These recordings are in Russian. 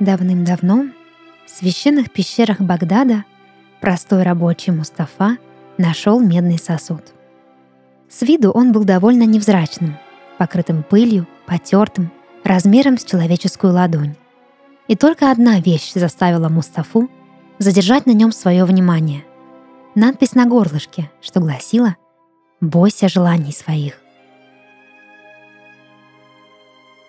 Давным-давно в священных пещерах Багдада простой рабочий Мустафа нашел медный сосуд. С виду он был довольно невзрачным, покрытым пылью, потертым, размером с человеческую ладонь. И только одна вещь заставила Мустафу задержать на нем свое внимание. Надпись на горлышке, что гласила «Бойся желаний своих».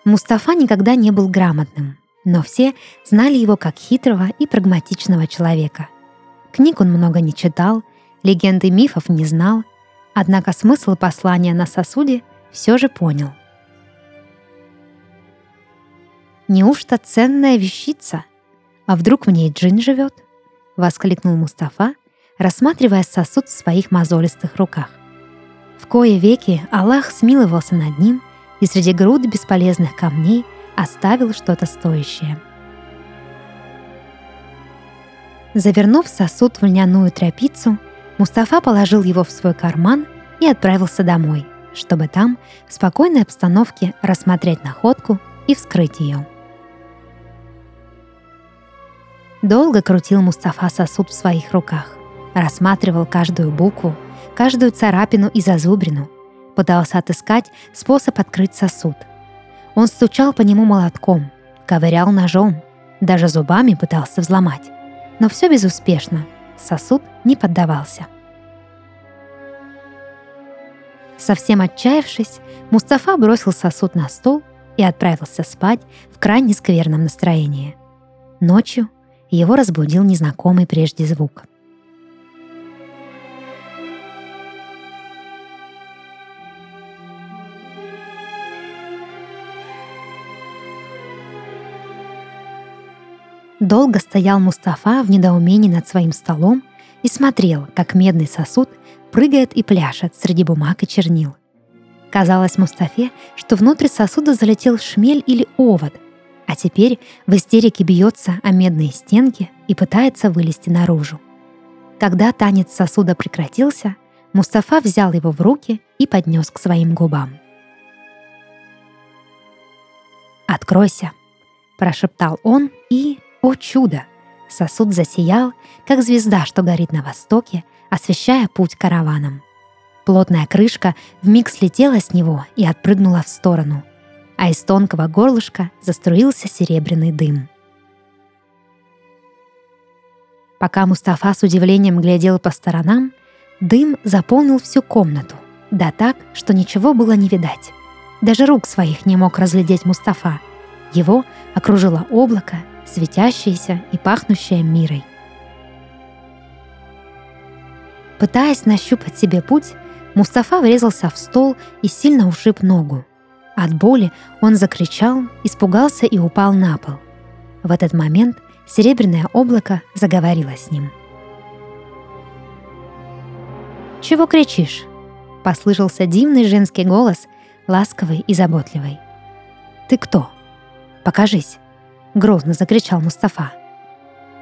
Мустафа никогда не был грамотным, но все знали его как хитрого и прагматичного человека. Книг он много не читал, легенды мифов не знал, однако смысл послания на сосуде все же понял. «Неужто ценная вещица? А вдруг в ней джин живет?» — воскликнул Мустафа, рассматривая сосуд в своих мозолистых руках. В кое веки Аллах смиловался над ним и среди груд бесполезных камней оставил что-то стоящее. Завернув сосуд в льняную тряпицу, Мустафа положил его в свой карман и отправился домой, чтобы там в спокойной обстановке рассмотреть находку и вскрыть ее. Долго крутил Мустафа сосуд в своих руках, рассматривал каждую букву, каждую царапину и зазубрину, пытался отыскать способ открыть сосуд – он стучал по нему молотком, ковырял ножом, даже зубами пытался взломать. Но все безуспешно. Сосуд не поддавался. Совсем отчаявшись, Мустафа бросил сосуд на стол и отправился спать в крайне скверном настроении. Ночью его разбудил незнакомый прежде звук. Долго стоял Мустафа в недоумении над своим столом и смотрел, как медный сосуд прыгает и пляшет среди бумаг и чернил. Казалось Мустафе, что внутрь сосуда залетел шмель или овод, а теперь в истерике бьется о медные стенки и пытается вылезти наружу. Когда танец сосуда прекратился, Мустафа взял его в руки и поднес к своим губам. «Откройся!» – прошептал он и о чудо! Сосуд засиял, как звезда, что горит на востоке, освещая путь караванам. Плотная крышка вмиг слетела с него и отпрыгнула в сторону, а из тонкого горлышка заструился серебряный дым. Пока Мустафа с удивлением глядел по сторонам, дым заполнил всю комнату, да так, что ничего было не видать. Даже рук своих не мог разглядеть Мустафа. Его окружило облако, светящаяся и пахнущая мирой. Пытаясь нащупать себе путь, Мустафа врезался в стол и сильно ушиб ногу. От боли он закричал, испугался и упал на пол. В этот момент серебряное облако заговорило с ним. «Чего кричишь?» — послышался дивный женский голос, ласковый и заботливый. «Ты кто? Покажись!» — грозно закричал Мустафа.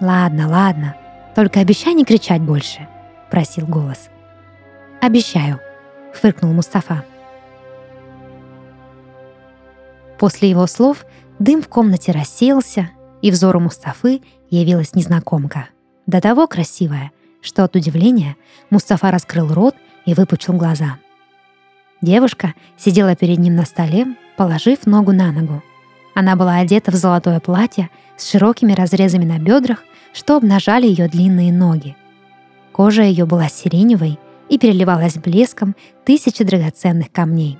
«Ладно, ладно, только обещай не кричать больше», — просил голос. «Обещаю», — фыркнул Мустафа. После его слов дым в комнате рассеялся, и взору Мустафы явилась незнакомка. До того красивая, что от удивления Мустафа раскрыл рот и выпучил глаза. Девушка сидела перед ним на столе, положив ногу на ногу. Она была одета в золотое платье с широкими разрезами на бедрах, что обнажали ее длинные ноги. Кожа ее была сиреневой и переливалась блеском тысячи драгоценных камней.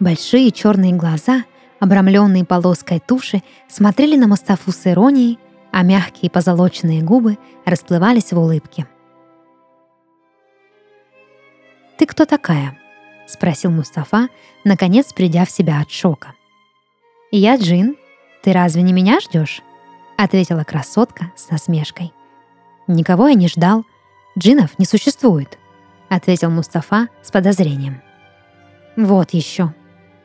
Большие черные глаза, обрамленные полоской туши, смотрели на Мустафу с иронией, а мягкие позолоченные губы расплывались в улыбке. «Ты кто такая?» — спросил Мустафа, наконец придя в себя от шока. «Я Джин. Ты разве не меня ждешь?» — ответила красотка с насмешкой. «Никого я не ждал. Джинов не существует», — ответил Мустафа с подозрением. «Вот еще.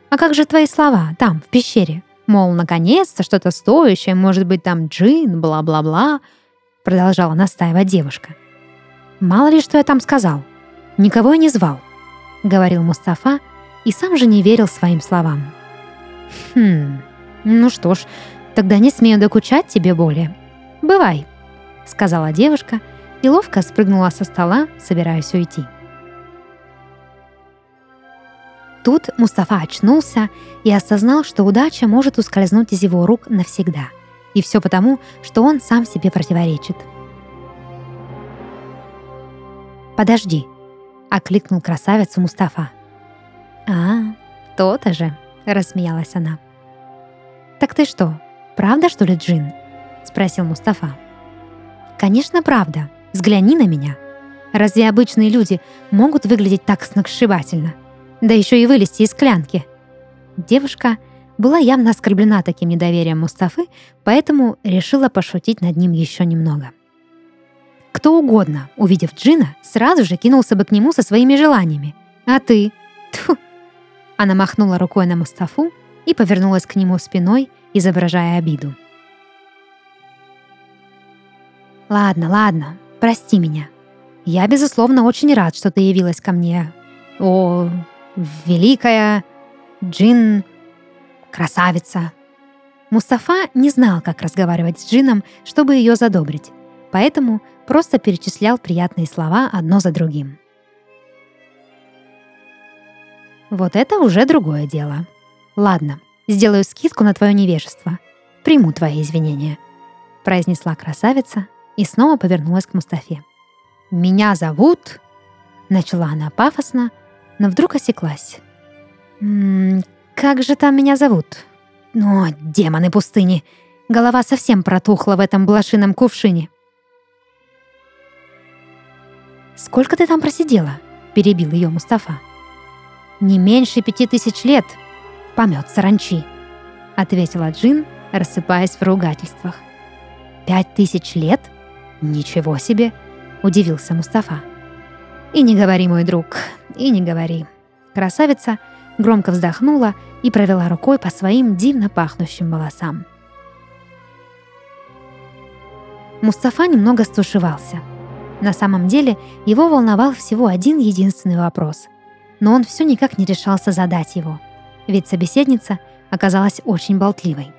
А как же твои слова там, в пещере? Мол, наконец-то что-то стоящее, может быть, там джин, бла-бла-бла», — продолжала настаивать девушка. «Мало ли, что я там сказал. Никого я не звал», —— говорил Мустафа и сам же не верил своим словам. «Хм, «Ну что ж, тогда не смею докучать тебе более. Бывай», — сказала девушка и ловко спрыгнула со стола, собираясь уйти. Тут Мустафа очнулся и осознал, что удача может ускользнуть из его рук навсегда. И все потому, что он сам себе противоречит. «Подожди», — окликнул красавицу Мустафа. «А, то-то же», — рассмеялась она. «Так ты что, правда, что ли, Джин?» — спросил Мустафа. «Конечно, правда. Взгляни на меня. Разве обычные люди могут выглядеть так сногсшибательно? Да еще и вылезти из склянки». Девушка была явно оскорблена таким недоверием Мустафы, поэтому решила пошутить над ним еще немного. Кто угодно, увидев Джина, сразу же кинулся бы к нему со своими желаниями. А ты? Тьфу! Она махнула рукой на Мустафу и повернулась к нему спиной, изображая обиду. «Ладно, ладно, прости меня. Я, безусловно, очень рад, что ты явилась ко мне. О, великая Джин, красавица!» Мустафа не знал, как разговаривать с Джином, чтобы ее задобрить, поэтому просто перечислял приятные слова одно за другим. Вот это уже другое дело. Ладно, сделаю скидку на твое невежество. Приму твои извинения», — произнесла красавица и снова повернулась к Мустафе. «Меня зовут...» — начала она пафосно, но вдруг осеклась. «М -м, «Как же там меня зовут?» «Ну, демоны пустыни! Голова совсем протухла в этом блошином кувшине!» «Сколько ты там просидела?» — перебил ее Мустафа. «Не меньше пяти тысяч лет. Помет саранчи», — ответила Джин, рассыпаясь в ругательствах. «Пять тысяч лет? Ничего себе!» — удивился Мустафа. «И не говори, мой друг, и не говори». Красавица громко вздохнула и провела рукой по своим дивно пахнущим волосам. Мустафа немного стушевался. На самом деле его волновал всего один единственный вопрос но он все никак не решался задать его, ведь собеседница оказалась очень болтливой.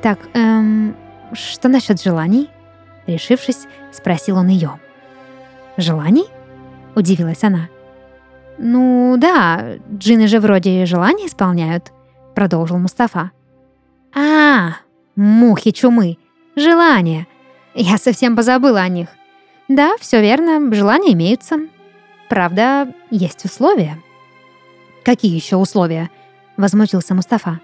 «Так, эм, что насчет желаний?» Решившись, спросил он ее. «Желаний?» — удивилась она. «Ну да, джины же вроде желания исполняют», — продолжил Мустафа. «А, мухи чумы, желания. Я совсем позабыла о них. Да, все верно, желания имеются. Правда, есть условия. Какие еще условия? Возмутился Мустафа.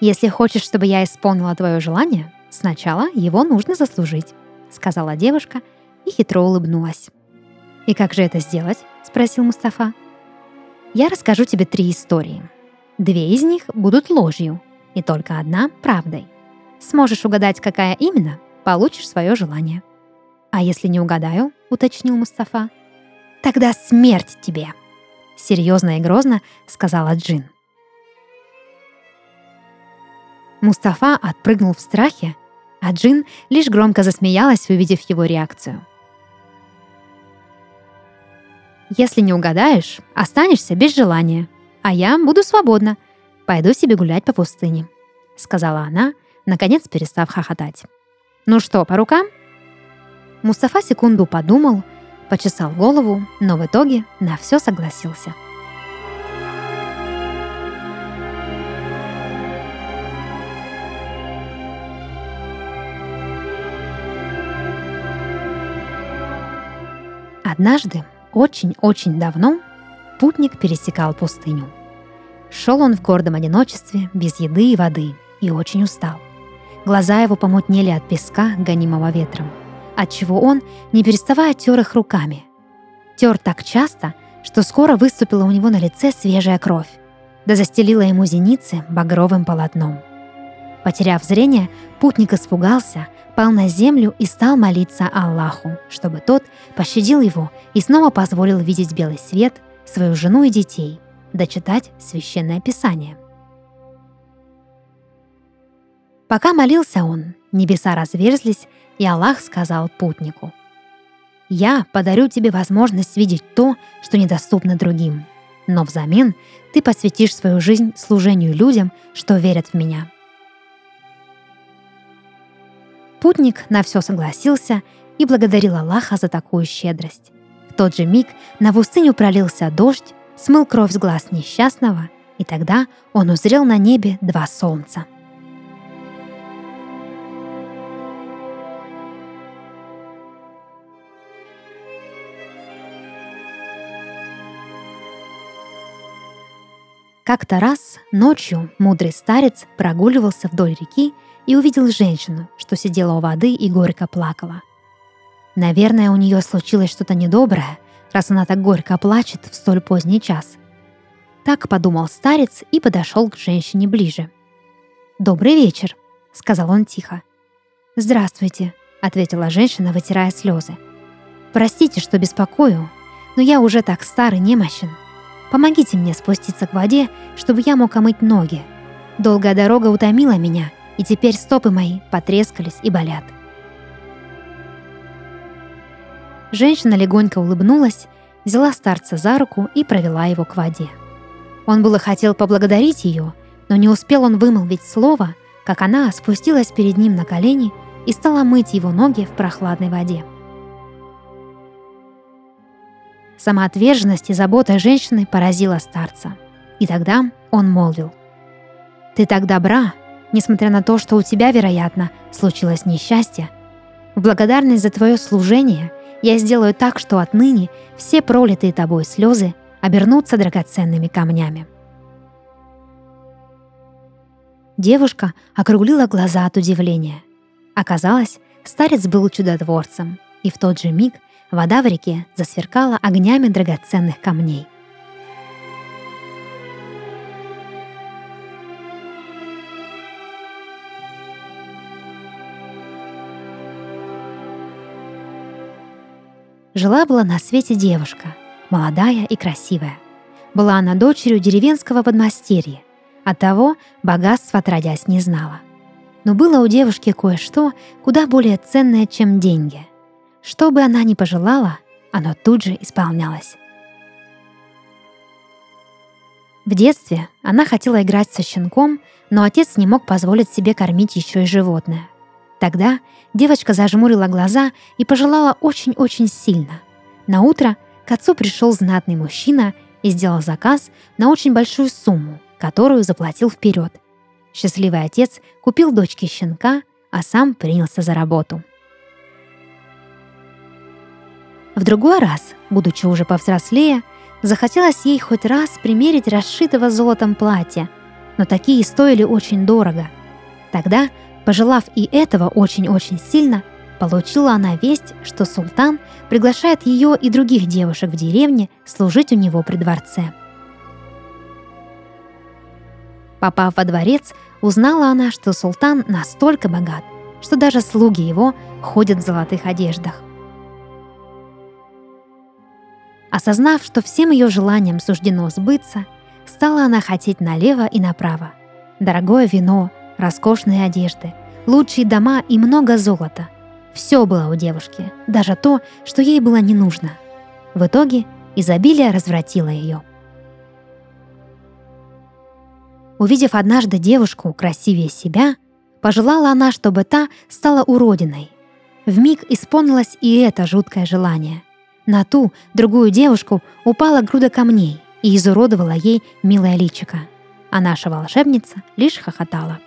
Если хочешь, чтобы я исполнила твое желание, сначала его нужно заслужить, сказала девушка и хитро улыбнулась. И как же это сделать? спросил Мустафа. Я расскажу тебе три истории. Две из них будут ложью, и только одна правдой. Сможешь угадать, какая именно, получишь свое желание. А если не угадаю, уточнил Мустафа, «Тогда смерть тебе!» — серьезно и грозно сказала Джин. Мустафа отпрыгнул в страхе, а Джин лишь громко засмеялась, увидев его реакцию. «Если не угадаешь, останешься без желания, а я буду свободна. Пойду себе гулять по пустыне», — сказала она, наконец перестав хохотать. «Ну что, по рукам?» Мустафа секунду подумал, почесал голову, но в итоге на все согласился. Однажды, очень-очень давно, путник пересекал пустыню. Шел он в гордом одиночестве, без еды и воды, и очень устал. Глаза его помутнели от песка, гонимого ветром – отчего он, не переставая, тер их руками. Тер так часто, что скоро выступила у него на лице свежая кровь, да застелила ему зеницы багровым полотном. Потеряв зрение, путник испугался, пал на землю и стал молиться Аллаху, чтобы тот пощадил его и снова позволил видеть белый свет, свою жену и детей, дочитать священное писание. Пока молился он, небеса разверзлись, и Аллах сказал путнику, «Я подарю тебе возможность видеть то, что недоступно другим. но взамен ты посвятишь свою жизнь служению людям, что верят в меня». Путник на все согласился и благодарил Аллаха за такую щедрость. В тот же миг на пустыню пролился дождь, смыл кровь с глаз несчастного, и тогда он узрел на небе два солнца. Как-то раз ночью мудрый старец прогуливался вдоль реки и увидел женщину, что сидела у воды и горько плакала. Наверное, у нее случилось что-то недоброе, раз она так горько плачет в столь поздний час. Так подумал старец и подошел к женщине ближе. «Добрый вечер», — сказал он тихо. «Здравствуйте», — ответила женщина, вытирая слезы. «Простите, что беспокою, но я уже так стар и немощен. Помогите мне спуститься к воде, чтобы я мог омыть ноги. Долгая дорога утомила меня, и теперь стопы мои потрескались и болят». Женщина легонько улыбнулась, взяла старца за руку и провела его к воде. Он было хотел поблагодарить ее, но не успел он вымолвить слово, как она спустилась перед ним на колени и стала мыть его ноги в прохладной воде. Самоотверженность и забота женщины поразила старца. И тогда он молвил. «Ты так добра, несмотря на то, что у тебя, вероятно, случилось несчастье. В благодарность за твое служение – я сделаю так, что отныне все пролитые тобой слезы обернутся драгоценными камнями. Девушка округлила глаза от удивления. Оказалось, старец был чудотворцем, и в тот же миг вода в реке засверкала огнями драгоценных камней. Жила-была на свете девушка, молодая и красивая. Была она дочерью деревенского подмастерья, того богатства отродясь не знала. Но было у девушки кое-что куда более ценное, чем деньги. Что бы она ни пожелала, оно тут же исполнялось. В детстве она хотела играть со щенком, но отец не мог позволить себе кормить еще и животное. Тогда девочка зажмурила глаза и пожелала очень-очень сильно. На утро к отцу пришел знатный мужчина и сделал заказ на очень большую сумму, которую заплатил вперед. Счастливый отец купил дочке щенка, а сам принялся за работу. В другой раз, будучи уже повзрослее, захотелось ей хоть раз примерить расшитого золотом платье, но такие стоили очень дорого. Тогда Пожелав и этого очень-очень сильно, получила она весть, что султан приглашает ее и других девушек в деревне служить у него при дворце. Попав во дворец, узнала она, что султан настолько богат, что даже слуги его ходят в золотых одеждах. Осознав, что всем ее желаниям суждено сбыться, стала она хотеть налево и направо. Дорогое вино – роскошные одежды, лучшие дома и много золота. Все было у девушки, даже то, что ей было не нужно. В итоге изобилие развратило ее. Увидев однажды девушку красивее себя, пожелала она, чтобы та стала уродиной. В миг исполнилось и это жуткое желание. На ту, другую девушку упала груда камней и изуродовала ей милое личико, а наша волшебница лишь хохотала.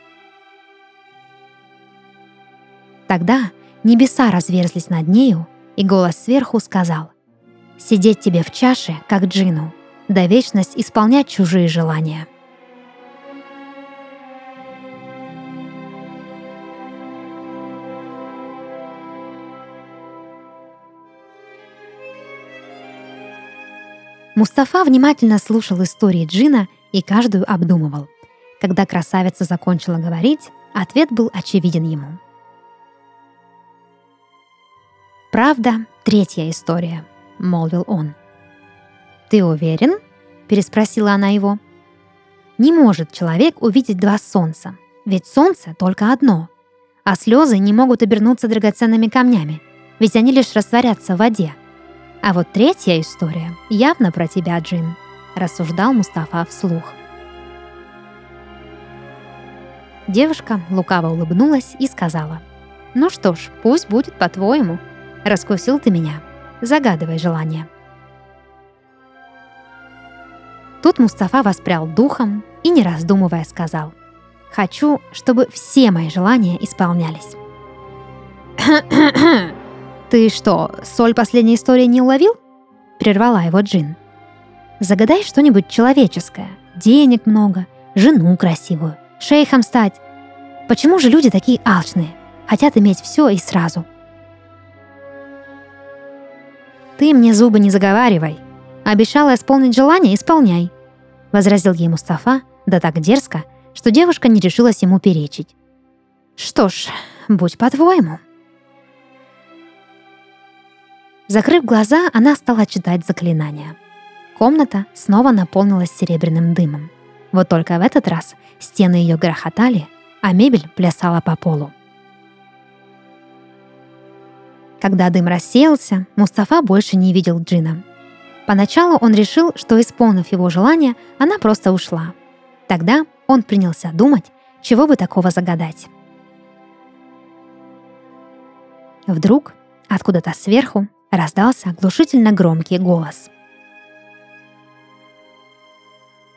Тогда небеса разверзлись над нею, и голос сверху сказал «Сидеть тебе в чаше, как джину, да вечность исполнять чужие желания». Мустафа внимательно слушал истории Джина и каждую обдумывал. Когда красавица закончила говорить, ответ был очевиден ему. «Правда, третья история», — молвил он. «Ты уверен?» — переспросила она его. «Не может человек увидеть два солнца, ведь солнце только одно, а слезы не могут обернуться драгоценными камнями, ведь они лишь растворятся в воде. А вот третья история явно про тебя, Джин. рассуждал Мустафа вслух. Девушка лукаво улыбнулась и сказала, «Ну что ж, пусть будет по-твоему. Раскусил ты меня. Загадывай желание». Тут Мустафа воспрял духом и, не раздумывая, сказал, «Хочу, чтобы все мои желания исполнялись». «Ты что, соль последней истории не уловил?» — прервала его Джин. «Загадай что-нибудь человеческое. Денег много, жену красивую, шейхом стать. Почему же люди такие алчные? Хотят иметь все и сразу. Ты мне зубы не заговаривай. Обещала исполнить желание, исполняй. Возразил ей Мустафа, да так дерзко, что девушка не решилась ему перечить. Что ж, будь по-твоему. Закрыв глаза, она стала читать заклинания. Комната снова наполнилась серебряным дымом. Вот только в этот раз стены ее грохотали, а мебель плясала по полу. Когда дым рассеялся, Мустафа больше не видел Джина. Поначалу он решил, что, исполнив его желание, она просто ушла. Тогда он принялся думать, чего бы такого загадать. Вдруг откуда-то сверху раздался оглушительно громкий голос.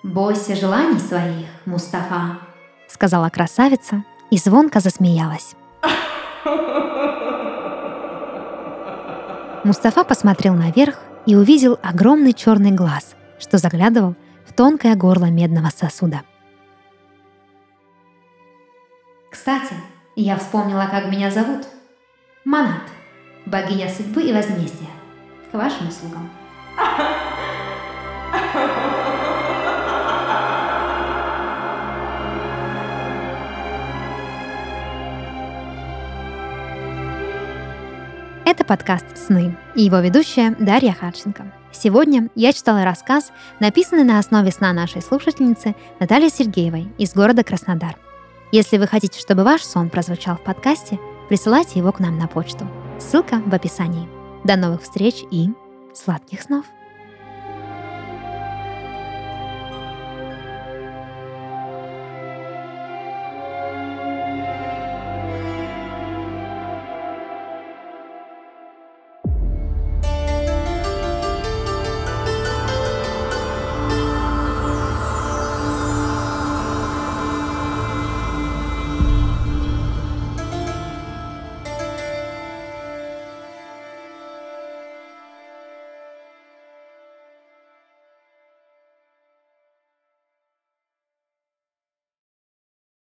«Бойся желаний своих, Мустафа», — сказала красавица и звонко засмеялась. Мустафа посмотрел наверх и увидел огромный черный глаз, что заглядывал в тонкое горло медного сосуда. «Кстати, я вспомнила, как меня зовут. Манат, богиня судьбы и возмездия. К вашим услугам». Это подкаст «Сны» и его ведущая Дарья Харченко. Сегодня я читала рассказ, написанный на основе сна нашей слушательницы Натальи Сергеевой из города Краснодар. Если вы хотите, чтобы ваш сон прозвучал в подкасте, присылайте его к нам на почту. Ссылка в описании. До новых встреч и сладких снов!